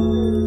you.